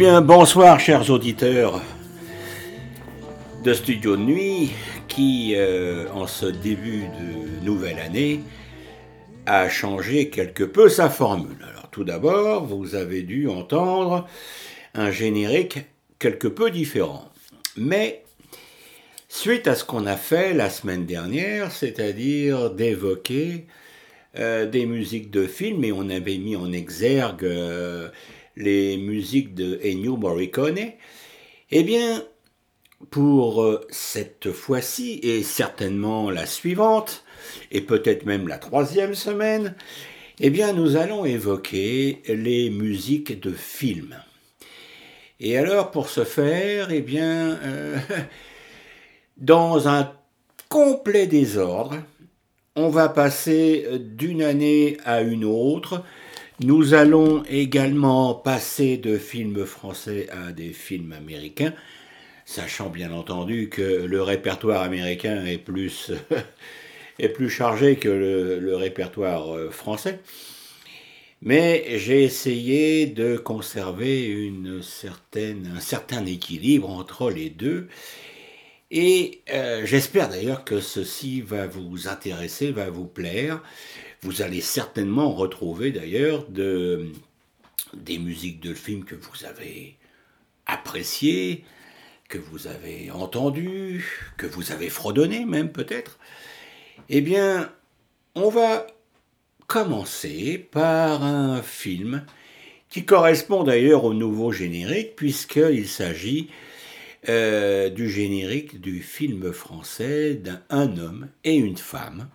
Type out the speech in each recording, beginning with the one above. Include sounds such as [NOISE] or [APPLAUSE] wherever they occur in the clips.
Eh bonsoir, chers auditeurs de Studio de Nuit, qui, euh, en ce début de nouvelle année, a changé quelque peu sa formule. Alors, tout d'abord, vous avez dû entendre un générique quelque peu différent. Mais, suite à ce qu'on a fait la semaine dernière, c'est-à-dire d'évoquer euh, des musiques de films, et on avait mis en exergue euh, les musiques de Ennio Morricone, eh bien, pour euh, cette fois-ci, et certainement la suivante, et peut-être même la troisième semaine, eh bien, nous allons évoquer les musiques de films. Et alors, pour ce faire, eh bien, euh, [LAUGHS] dans un complet désordre, on va passer d'une année à une autre. Nous allons également passer de films français à des films américains, sachant bien entendu que le répertoire américain [LAUGHS] est plus, chargé que le, le répertoire euh, français. Mais j'ai essayé de conserver une certaine, un certain équilibre entre les deux. Et euh, j'espère d'ailleurs que ceci va vous intéresser, va vous plaire. Vous allez certainement retrouver d'ailleurs de, des musiques de films que vous avez appréciées, que vous avez entendues, que vous avez fredonnées même peut-être. Eh bien, on va commencer par un film qui correspond d'ailleurs au nouveau générique, puisqu'il s'agit euh, du générique du film français d'un homme et une femme.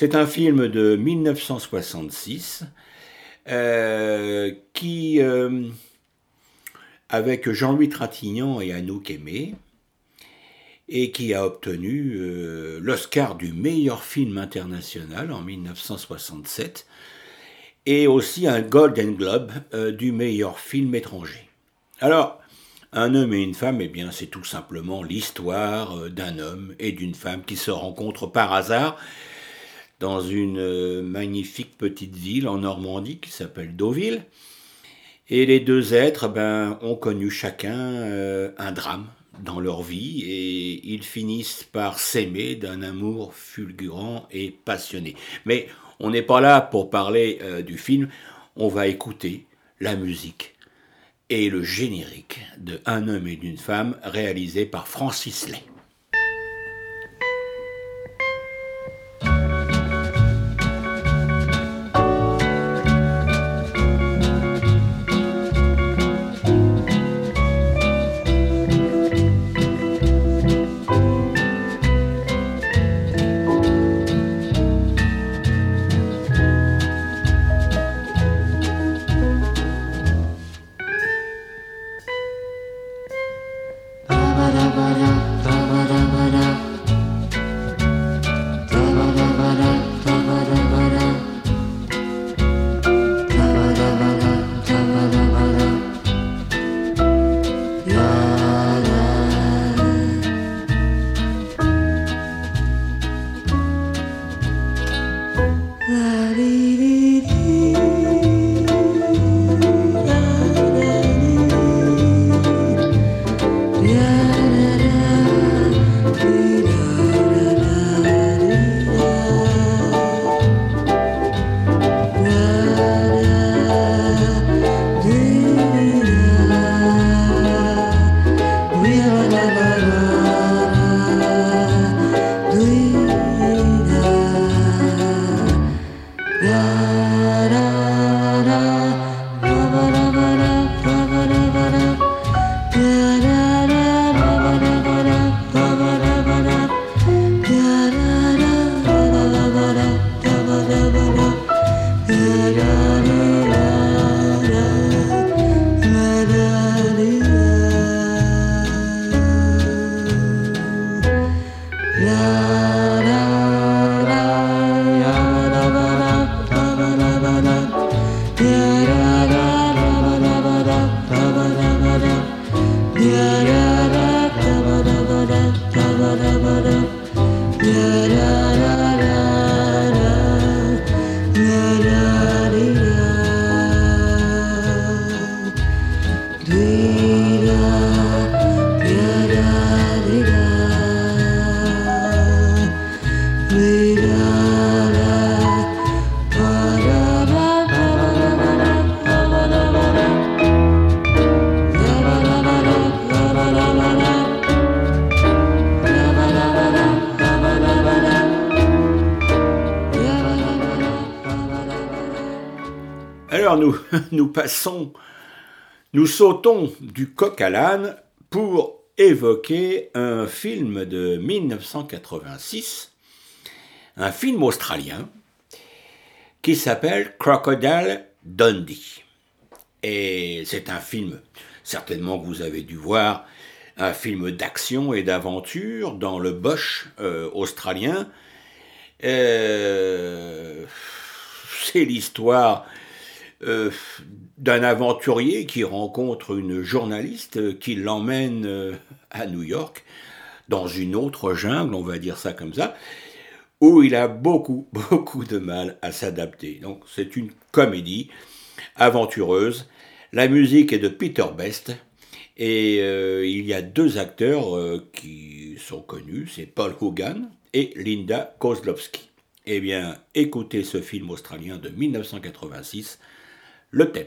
C'est un film de 1966 euh, qui, euh, avec Jean-Louis Trintignant et Anouk Aimé, et qui a obtenu euh, l'Oscar du meilleur film international en 1967 et aussi un Golden Globe du meilleur film étranger. Alors, un homme et une femme, eh bien, c'est tout simplement l'histoire d'un homme et d'une femme qui se rencontrent par hasard dans une magnifique petite ville en Normandie qui s'appelle Deauville. Et les deux êtres ben, ont connu chacun un drame, dans leur vie et ils finissent par s'aimer d'un amour fulgurant et passionné. Mais on n'est pas là pour parler euh, du film, on va écouter la musique et le générique de Un homme et d'une femme réalisé par Francis Lay. Passons, nous sautons du coq à l'âne pour évoquer un film de 1986, un film australien qui s'appelle Crocodile Dundee. Et c'est un film, certainement que vous avez dû voir, un film d'action et d'aventure dans le bush euh, australien. Euh, c'est l'histoire euh, d'un aventurier qui rencontre une journaliste qui l'emmène à New York, dans une autre jungle, on va dire ça comme ça, où il a beaucoup, [LAUGHS] beaucoup de mal à s'adapter. Donc c'est une comédie aventureuse. La musique est de Peter Best. Et euh, il y a deux acteurs euh, qui sont connus, c'est Paul Hogan et Linda Kozlowski. Eh bien, écoutez ce film australien de 1986, le thème.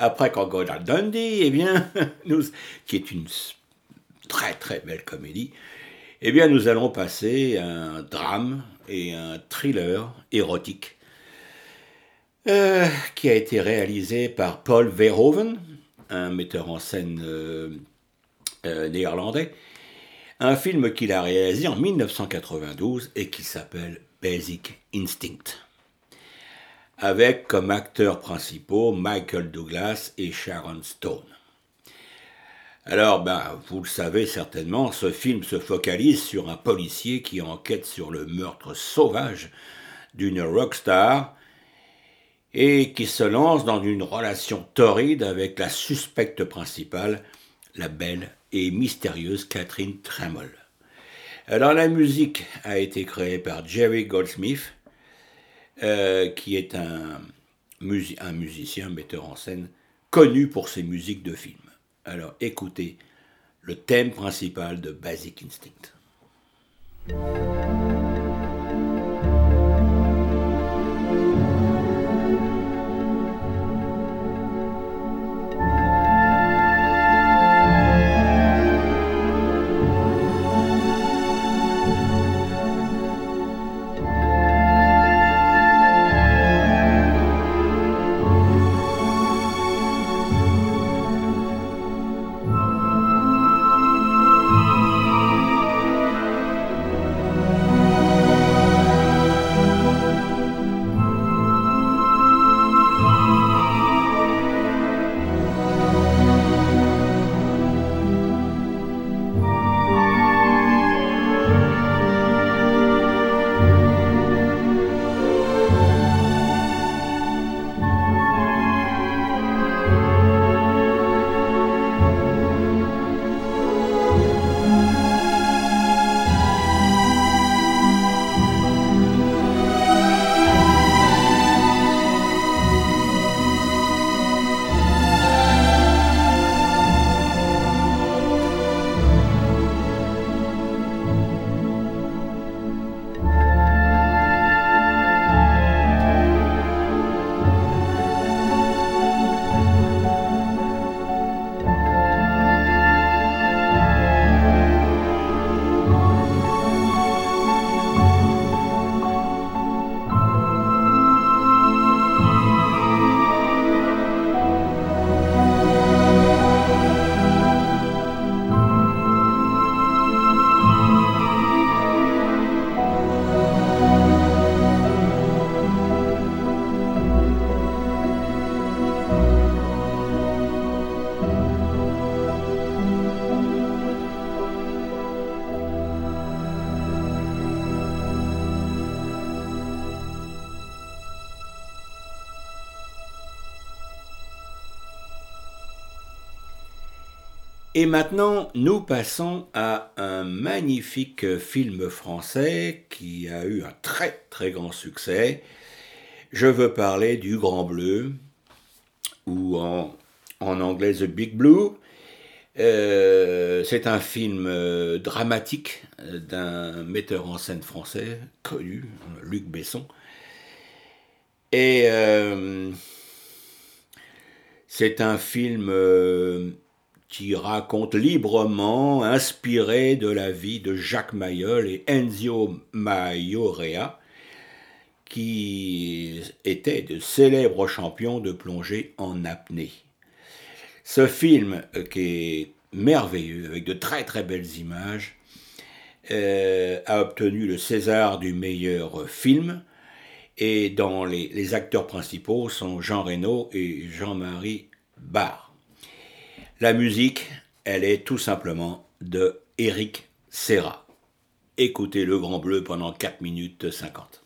Après Crocodile Dundee, eh bien, [LAUGHS] qui est une très très belle comédie, eh nous allons passer un drame et un thriller érotique euh, qui a été réalisé par Paul Verhoeven, un metteur en scène euh, euh, néerlandais. Un film qu'il a réalisé en 1992 et qui s'appelle Basic Instinct. Avec comme acteurs principaux Michael Douglas et Sharon Stone. Alors, ben, vous le savez certainement, ce film se focalise sur un policier qui enquête sur le meurtre sauvage d'une rockstar et qui se lance dans une relation torride avec la suspecte principale, la belle et mystérieuse Catherine Tremble. Alors la musique a été créée par Jerry Goldsmith, euh, qui est un, un musicien, metteur en scène, connu pour ses musiques de films. Alors écoutez le thème principal de Basic Instinct. Et maintenant, nous passons à un magnifique film français qui a eu un très très grand succès. Je veux parler du Grand Bleu, ou en, anglais The Big Blue. Euh, c'est un film euh, dramatique d'un metteur en scène français connu, Luc Besson. Et euh, c'est un film qui raconte librement, inspiré de la vie de Jacques Mayol et Enzio Maiorea, qui étaient de célèbres champions de plongée en apnée. Ce film, euh, qui est merveilleux, avec de très très belles images, euh, a obtenu le César du meilleur film, et dans les, les acteurs principaux sont Jean Reno et Jean-Marie Barr. La musique, elle est tout simplement de Eric Serra. Écoutez Le Grand Bleu pendant 4 minutes 50.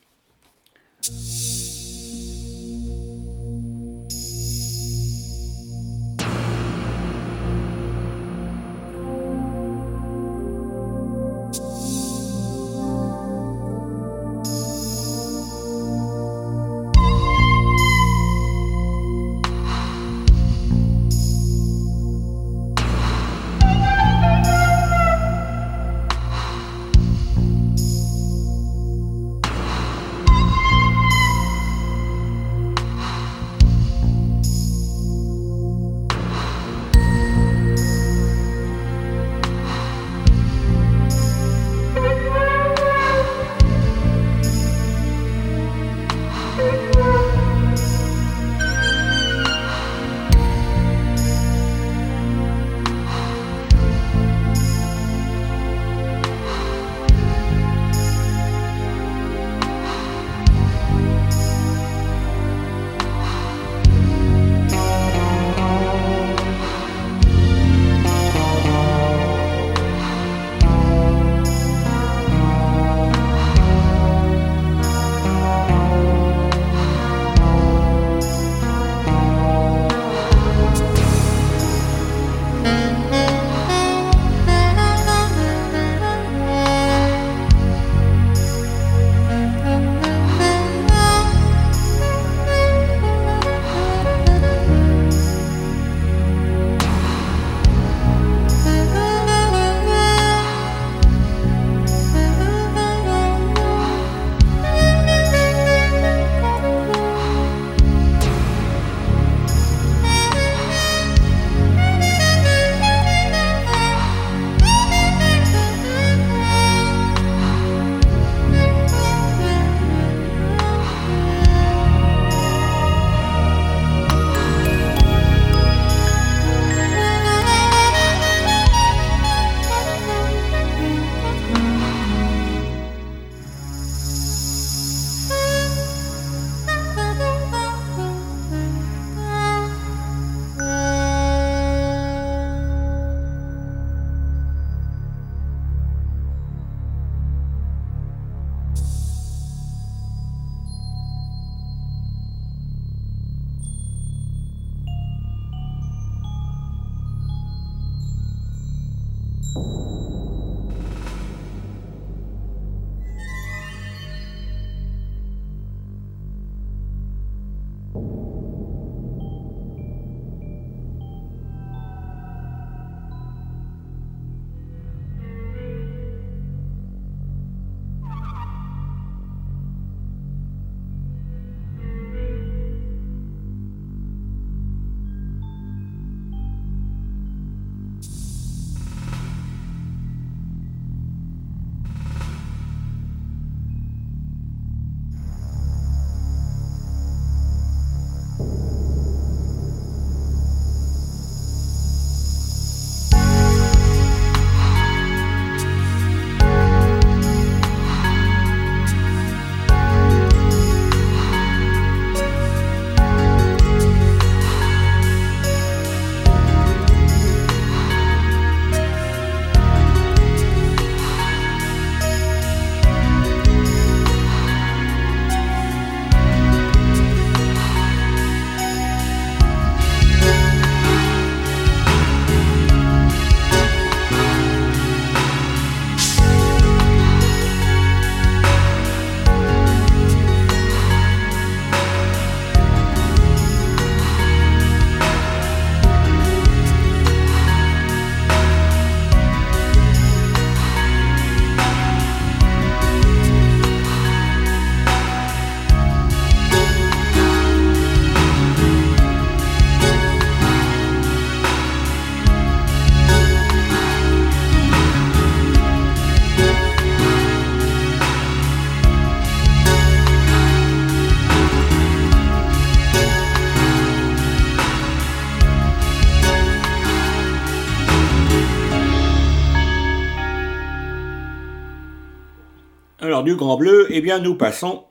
Du Grand Bleu, eh bien nous passons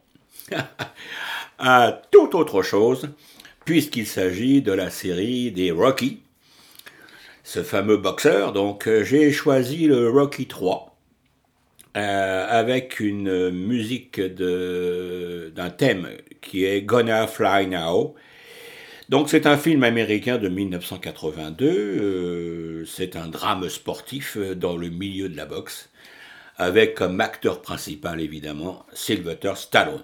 [LAUGHS] à toute autre chose, puisqu'il s'agit de la série des Rocky, ce fameux boxeur. Donc euh, j'ai choisi le Rocky 3 euh, avec une musique d'un thème qui est Gonna Fly Now. Donc c'est un film américain de 1982, euh, c'est un drame sportif dans le milieu de la boxe avec comme acteur principal évidemment Sylvester Stallone.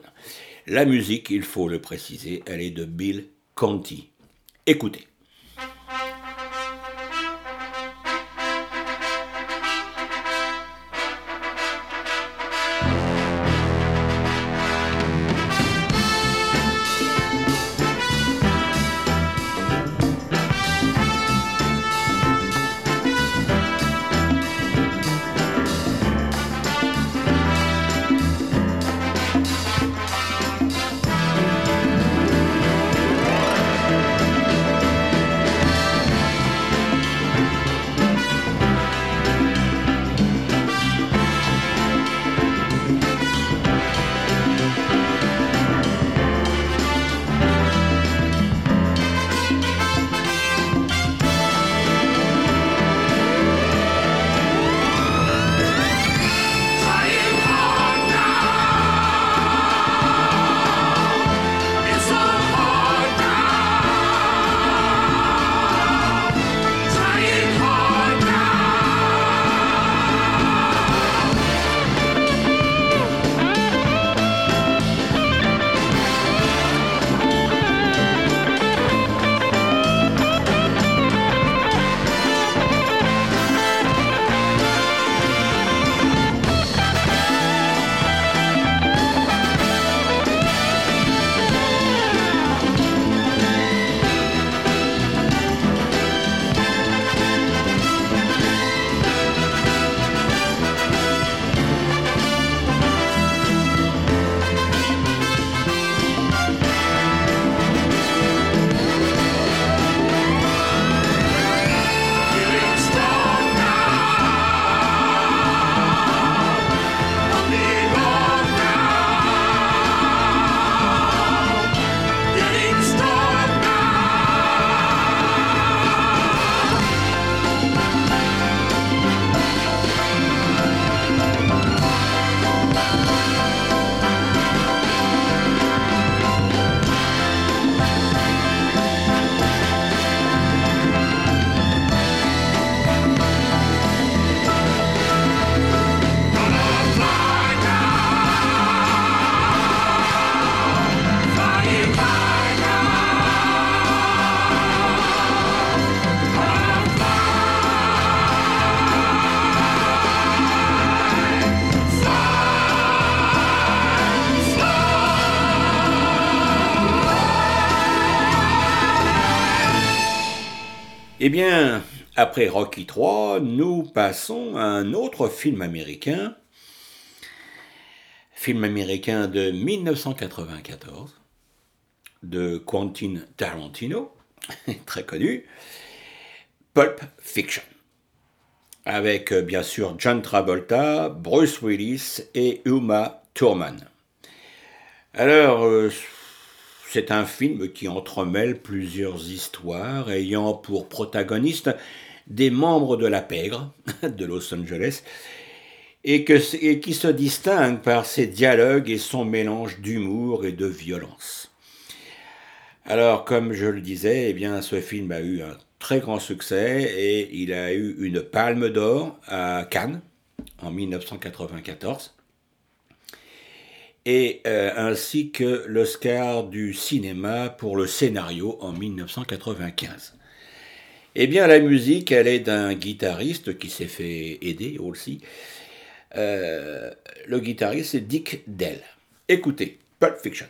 La musique, il faut le préciser, elle est de Bill Conti. Écoutez. Eh bien, après Rocky III, nous passons à un autre film américain, film américain de 1994, de Quentin Tarantino, [LAUGHS] très connu, Pulp Fiction, avec euh, bien sûr John Travolta, Bruce Willis et Uma Thurman. Alors, euh, c'est un film qui entremêle plusieurs histoires ayant pour protagonistes des membres de la pègre [LAUGHS] de Los Angeles et, qui se distingue par ses dialogues et son mélange d'humour et de violence. Alors, comme je le disais, eh bien, ce film a eu un très grand succès et il a eu une palme d'or à Cannes en 1994 euh, ainsi que l'Oscar du cinéma pour le scénario en 1995. Eh bien, la musique, elle est d'un guitariste qui s'est fait aider aussi. Euh, le guitariste, c'est Dick Dell. Écoutez, Pulp Fiction.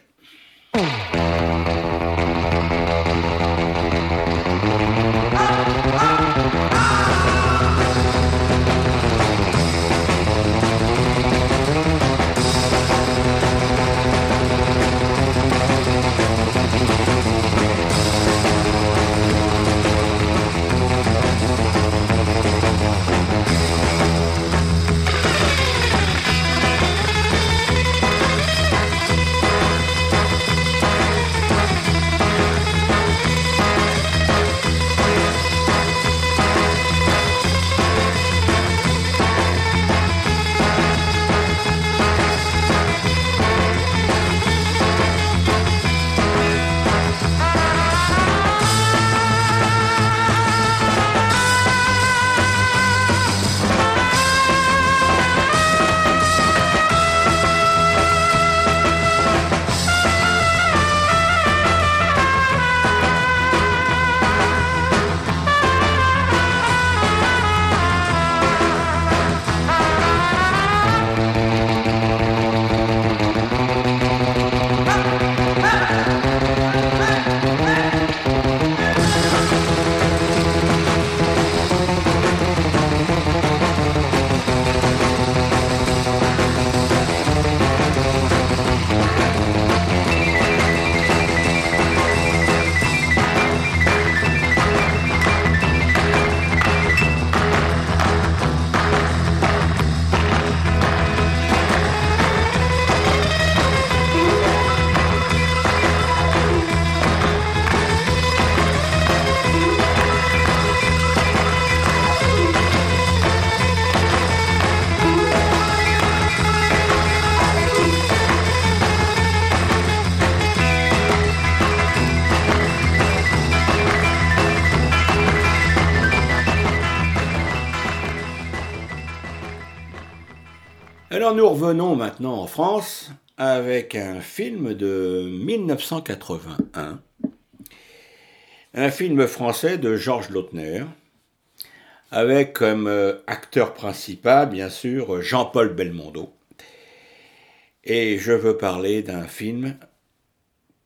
Revenons maintenant en France avec un film de 1981, un film français de Georges Lautner, avec comme euh, acteur principal, bien sûr, Jean-Paul Belmondo. Et je veux parler d'un film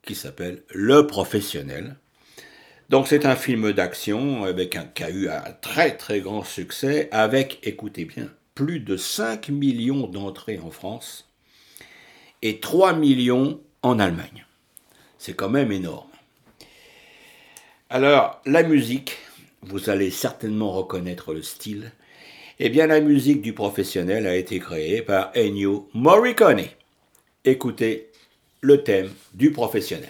qui s'appelle Le Professionnel. Donc c'est un film d'action avec un, qui a eu un très très grand succès avec, écoutez bien, plus de 5 millions d'entrées en France et 3 millions en Allemagne. C'est quand même énorme. Alors, la musique, vous allez certainement reconnaître le style. Eh bien, la musique du professionnel a été créée par Ennio Morricone. Écoutez le thème du professionnel.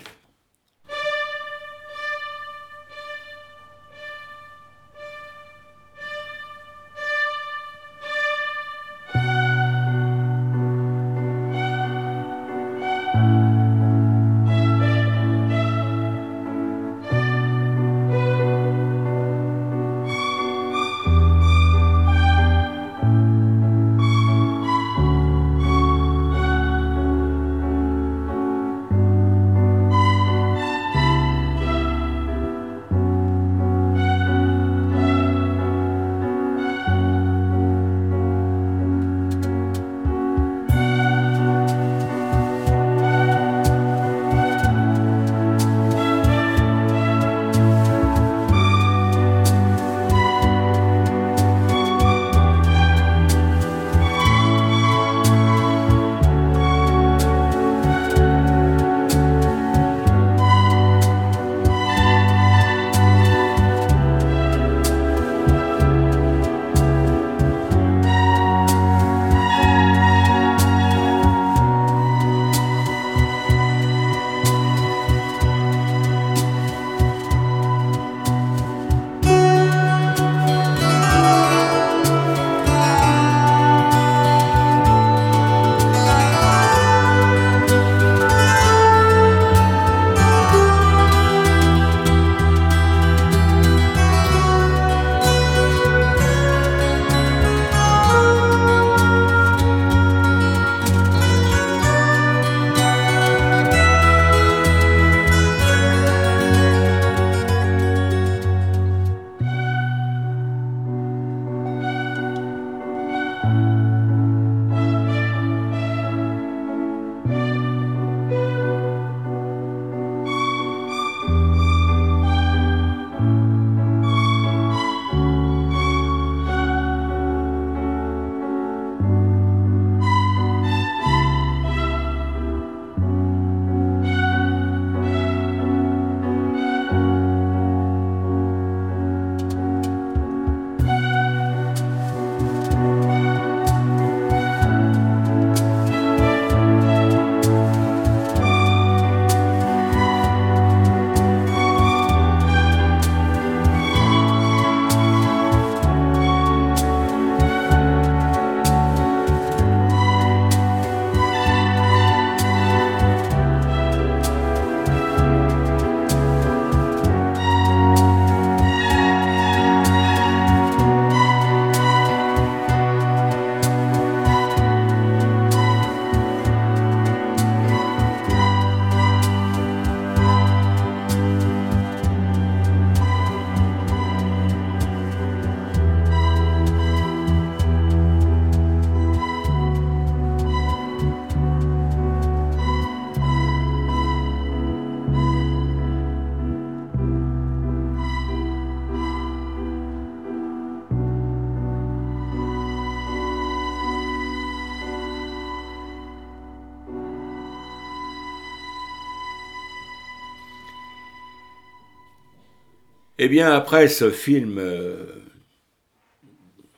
Eh bien, après ce film,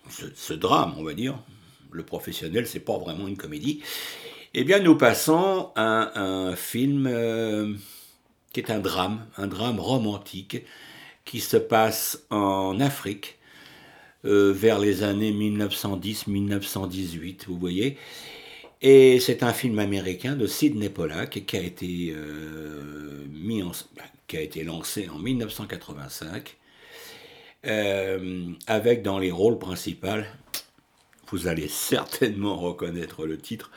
ce, drame, on va dire, le professionnel, c'est pas vraiment une comédie. Eh bien, nous passons à un film qui est un drame, un drame romantique qui se passe en Afrique euh, vers les années 1910-1918, vous voyez. Et c'est un film américain de Sidney Pollack qui a été, euh, été lancé en 1985, euh, avec dans les rôles principaux, vous allez certainement reconnaître le titre,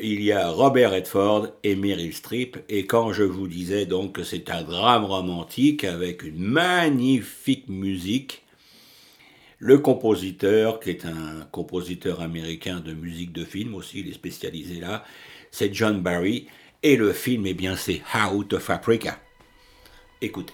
il y a Robert Redford et Meryl Streep. Et quand je vous disais donc que c'est un drame romantique avec une magnifique musique, le compositeur, qui est un compositeur américain de musique de film aussi, il est spécialisé là, c'est John Barry. Et le film, eh bien, c'est Out of Africa. Écoutez.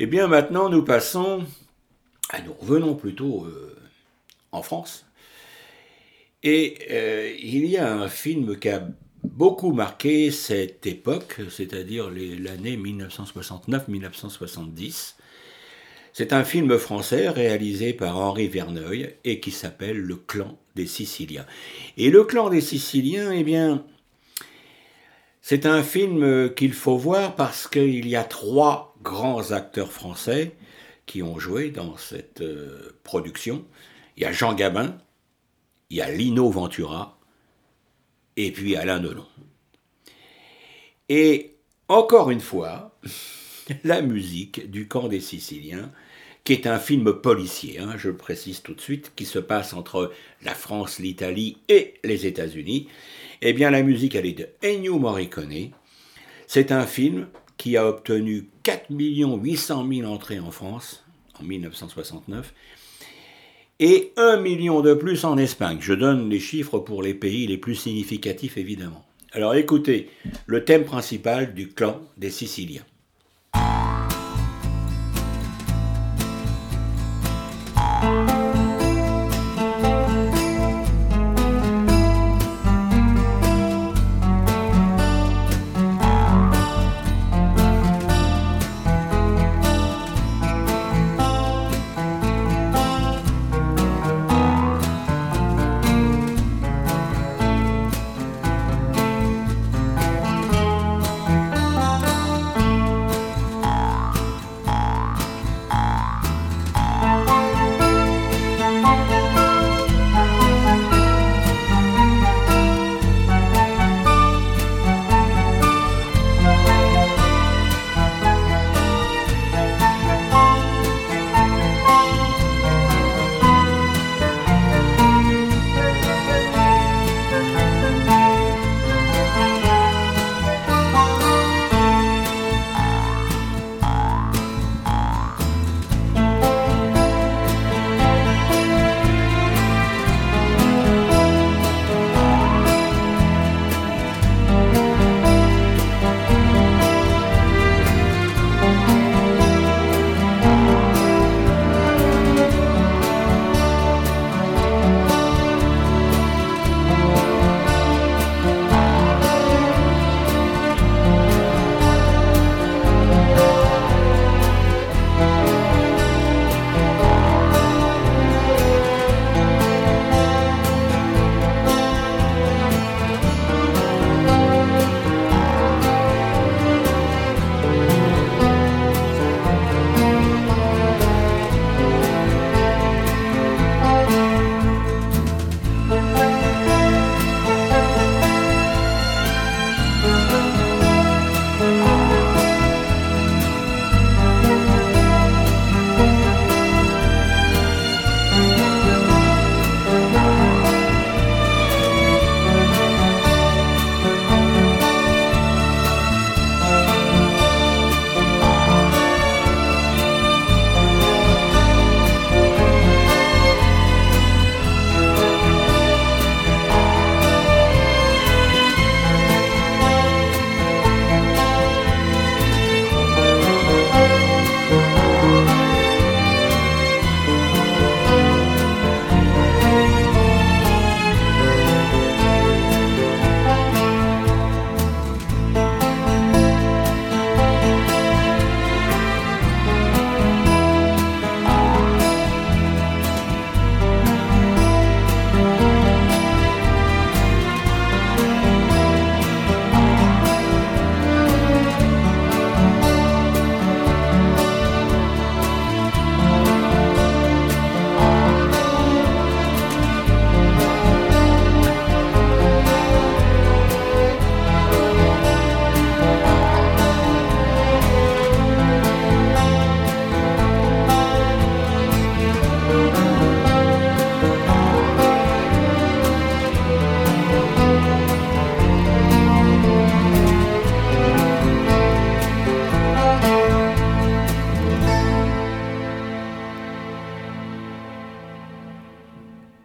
Eh bien maintenant nous passons, à nous revenons plutôt euh, en France. Et euh, il y a un film qui a beaucoup marqué cette époque, c'est-à-dire l'année 1969-1970. C'est un film français réalisé par Henri Verneuil et qui s'appelle Le clan des Siciliens. Et Le clan des Siciliens, eh bien, c'est un film qu'il faut voir parce qu'il y a trois grands acteurs français qui ont joué dans cette euh, production. Il y a Jean Gabin, il y a Lino Ventura et puis Alain Delon. Et encore une fois, [LAUGHS] la musique du camp des Siciliens, qui est un film policier, hein, je précise tout de suite, qui se passe entre la France, l'Italie et les États-Unis, eh bien la musique elle est de Ennio Morricone. C'est un film qui a obtenu 4 800 000 entrées en France en 1969 et 1 million de plus en Espagne. Je donne les chiffres pour les pays les plus significatifs évidemment. Alors écoutez, le thème principal du clan des Siciliens.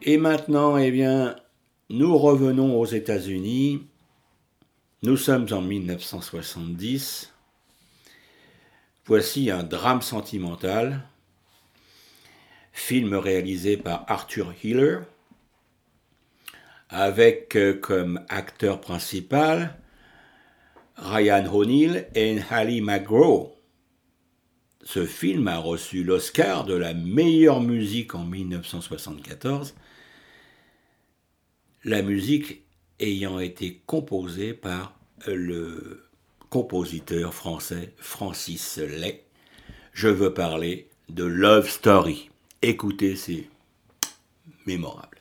Et maintenant, eh bien, nous revenons aux États-Unis. Nous sommes en 1970. Voici un drame sentimental, film réalisé par Arthur Hiller, avec euh, comme acteur principal Ryan O'Neill et Hallie McGraw. Ce film a reçu l'Oscar de la meilleure musique en 1974, la musique ayant été composée par le compositeur français Francis Lay. Je veux parler de Love Story. Écoutez, c'est mémorable.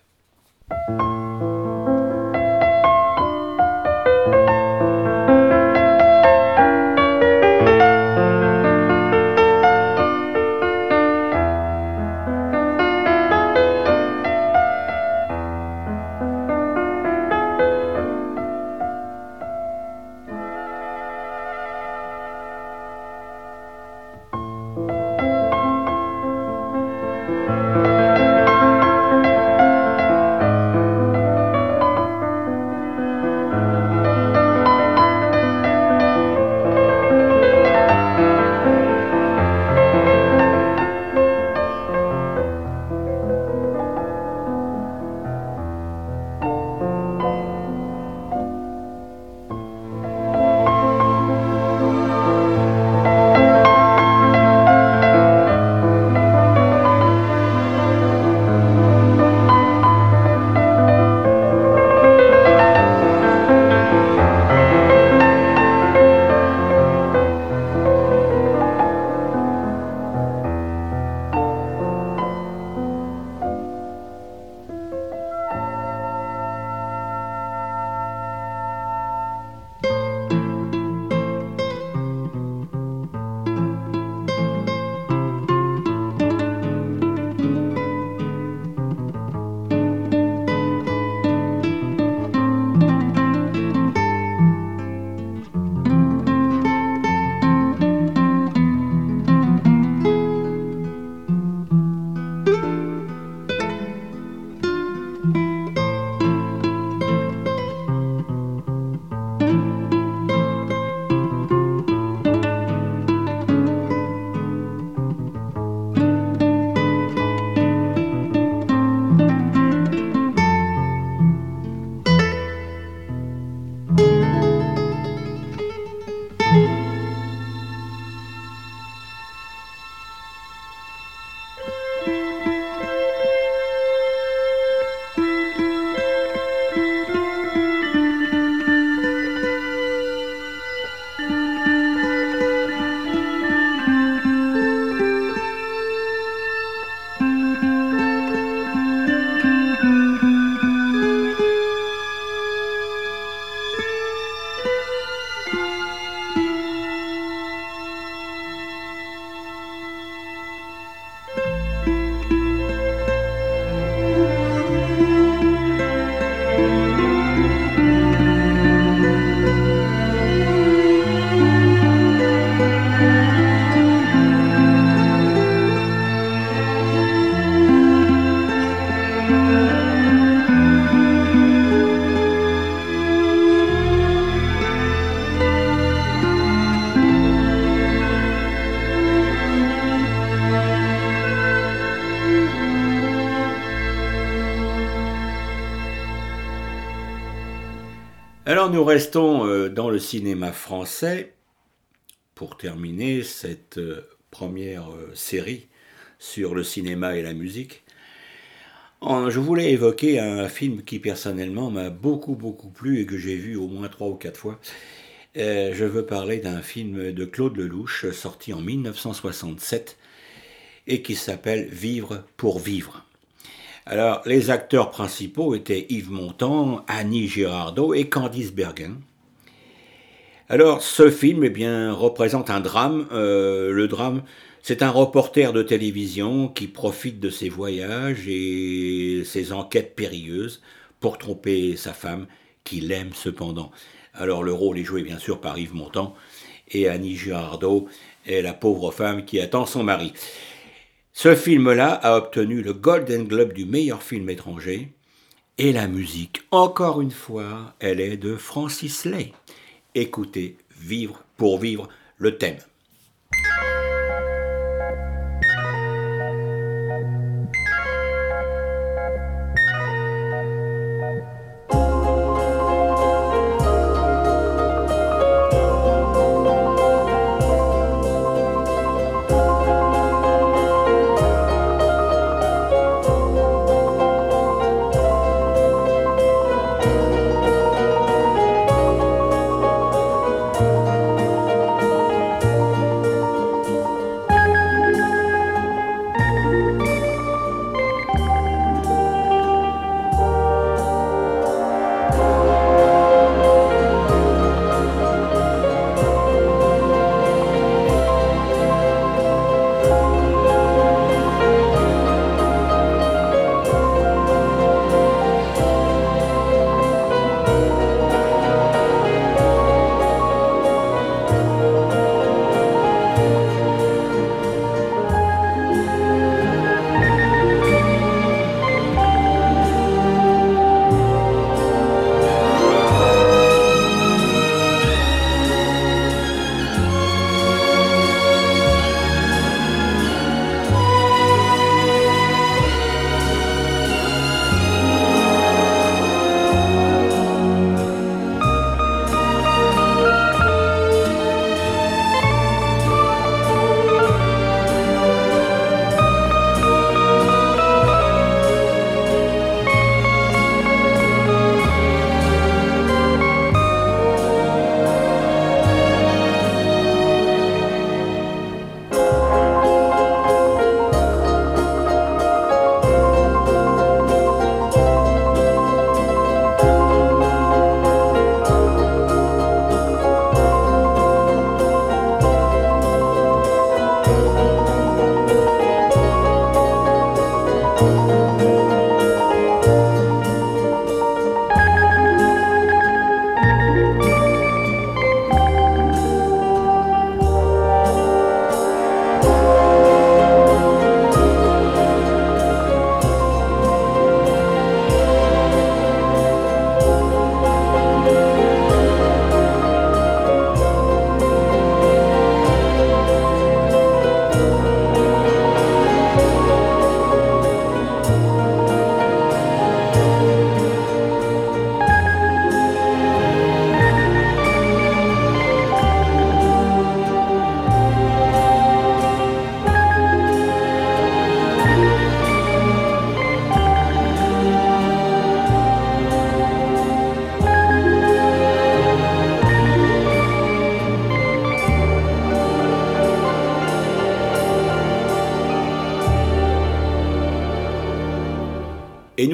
Nous restons euh, dans le cinéma français pour terminer cette euh, première euh, série sur le cinéma et la musique. Je voulais évoquer un film qui personnellement m'a beaucoup beaucoup plu et que j'ai vu au moins trois ou quatre fois. Je veux parler d'un film de Claude Lelouch sorti en 1967 et qui s'appelle Vivre pour vivre. Alors, les acteurs principaux étaient Yves Montand, Annie Girardot et Candice Bergen. Alors, ce film, eh bien, représente un drame. Euh, le drame, c'est un reporter de télévision qui profite de ses voyages et ses enquêtes périlleuses pour tromper sa femme, qui l'aime cependant. Alors, le rôle est joué, bien sûr, par Yves Montand, et Annie Girardot est la pauvre femme qui attend son mari. Ce film-là a obtenu le Golden Globe du meilleur film étranger. Et la musique, encore une fois, elle est de Francis Lay. Écoutez, vivre pour vivre le thème.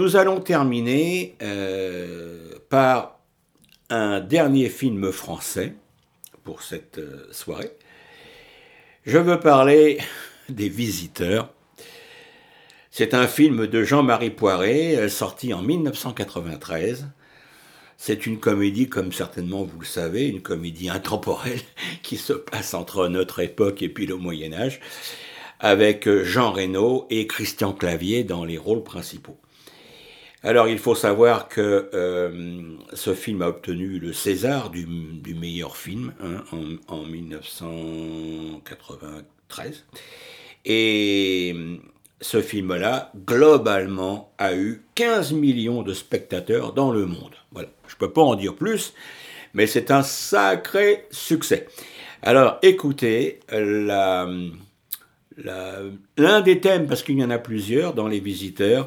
Nous allons terminer euh, par un dernier film français pour cette euh, soirée. Je veux parler des Visiteurs. C'est un film de Jean-Marie Poiré, euh, sorti en 1993. C'est une comédie, comme certainement vous le savez, une comédie intemporelle [LAUGHS] qui se passe entre notre époque et puis le Moyen Âge, avec Jean Reno et Christian Clavier dans les rôles principaux. Alors il faut savoir que euh, ce film a obtenu le César du, meilleur film hein, en, 1993. Et ce film-là, globalement, a eu 15 millions de spectateurs dans le monde. Voilà, je ne peux pas en dire plus, mais c'est un sacré succès. Alors écoutez, l'un des thèmes, parce qu'il y en a plusieurs dans Les Visiteurs,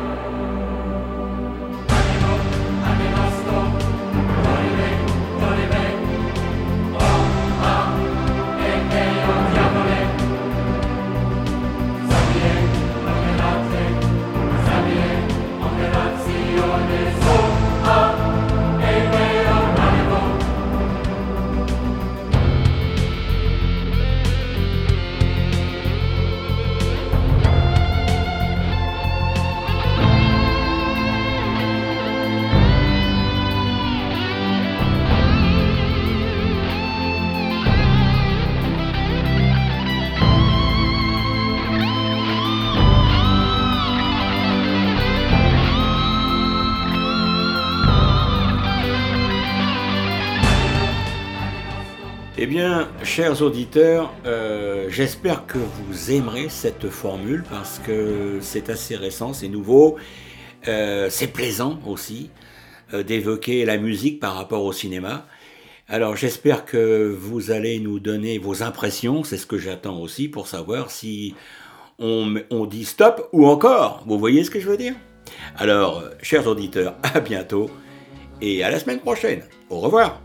chers auditeurs, euh, j'espère que vous aimerez cette formule parce que c'est assez récent, c'est nouveau, euh, c'est plaisant aussi euh, d'évoquer la musique par rapport au cinéma. Alors j'espère que vous allez nous donner vos impressions, c'est ce que j'attends aussi pour savoir si on, on dit stop ou encore. Vous voyez ce que je veux dire? Alors, chers auditeurs, à bientôt et à la semaine prochaine. Au revoir.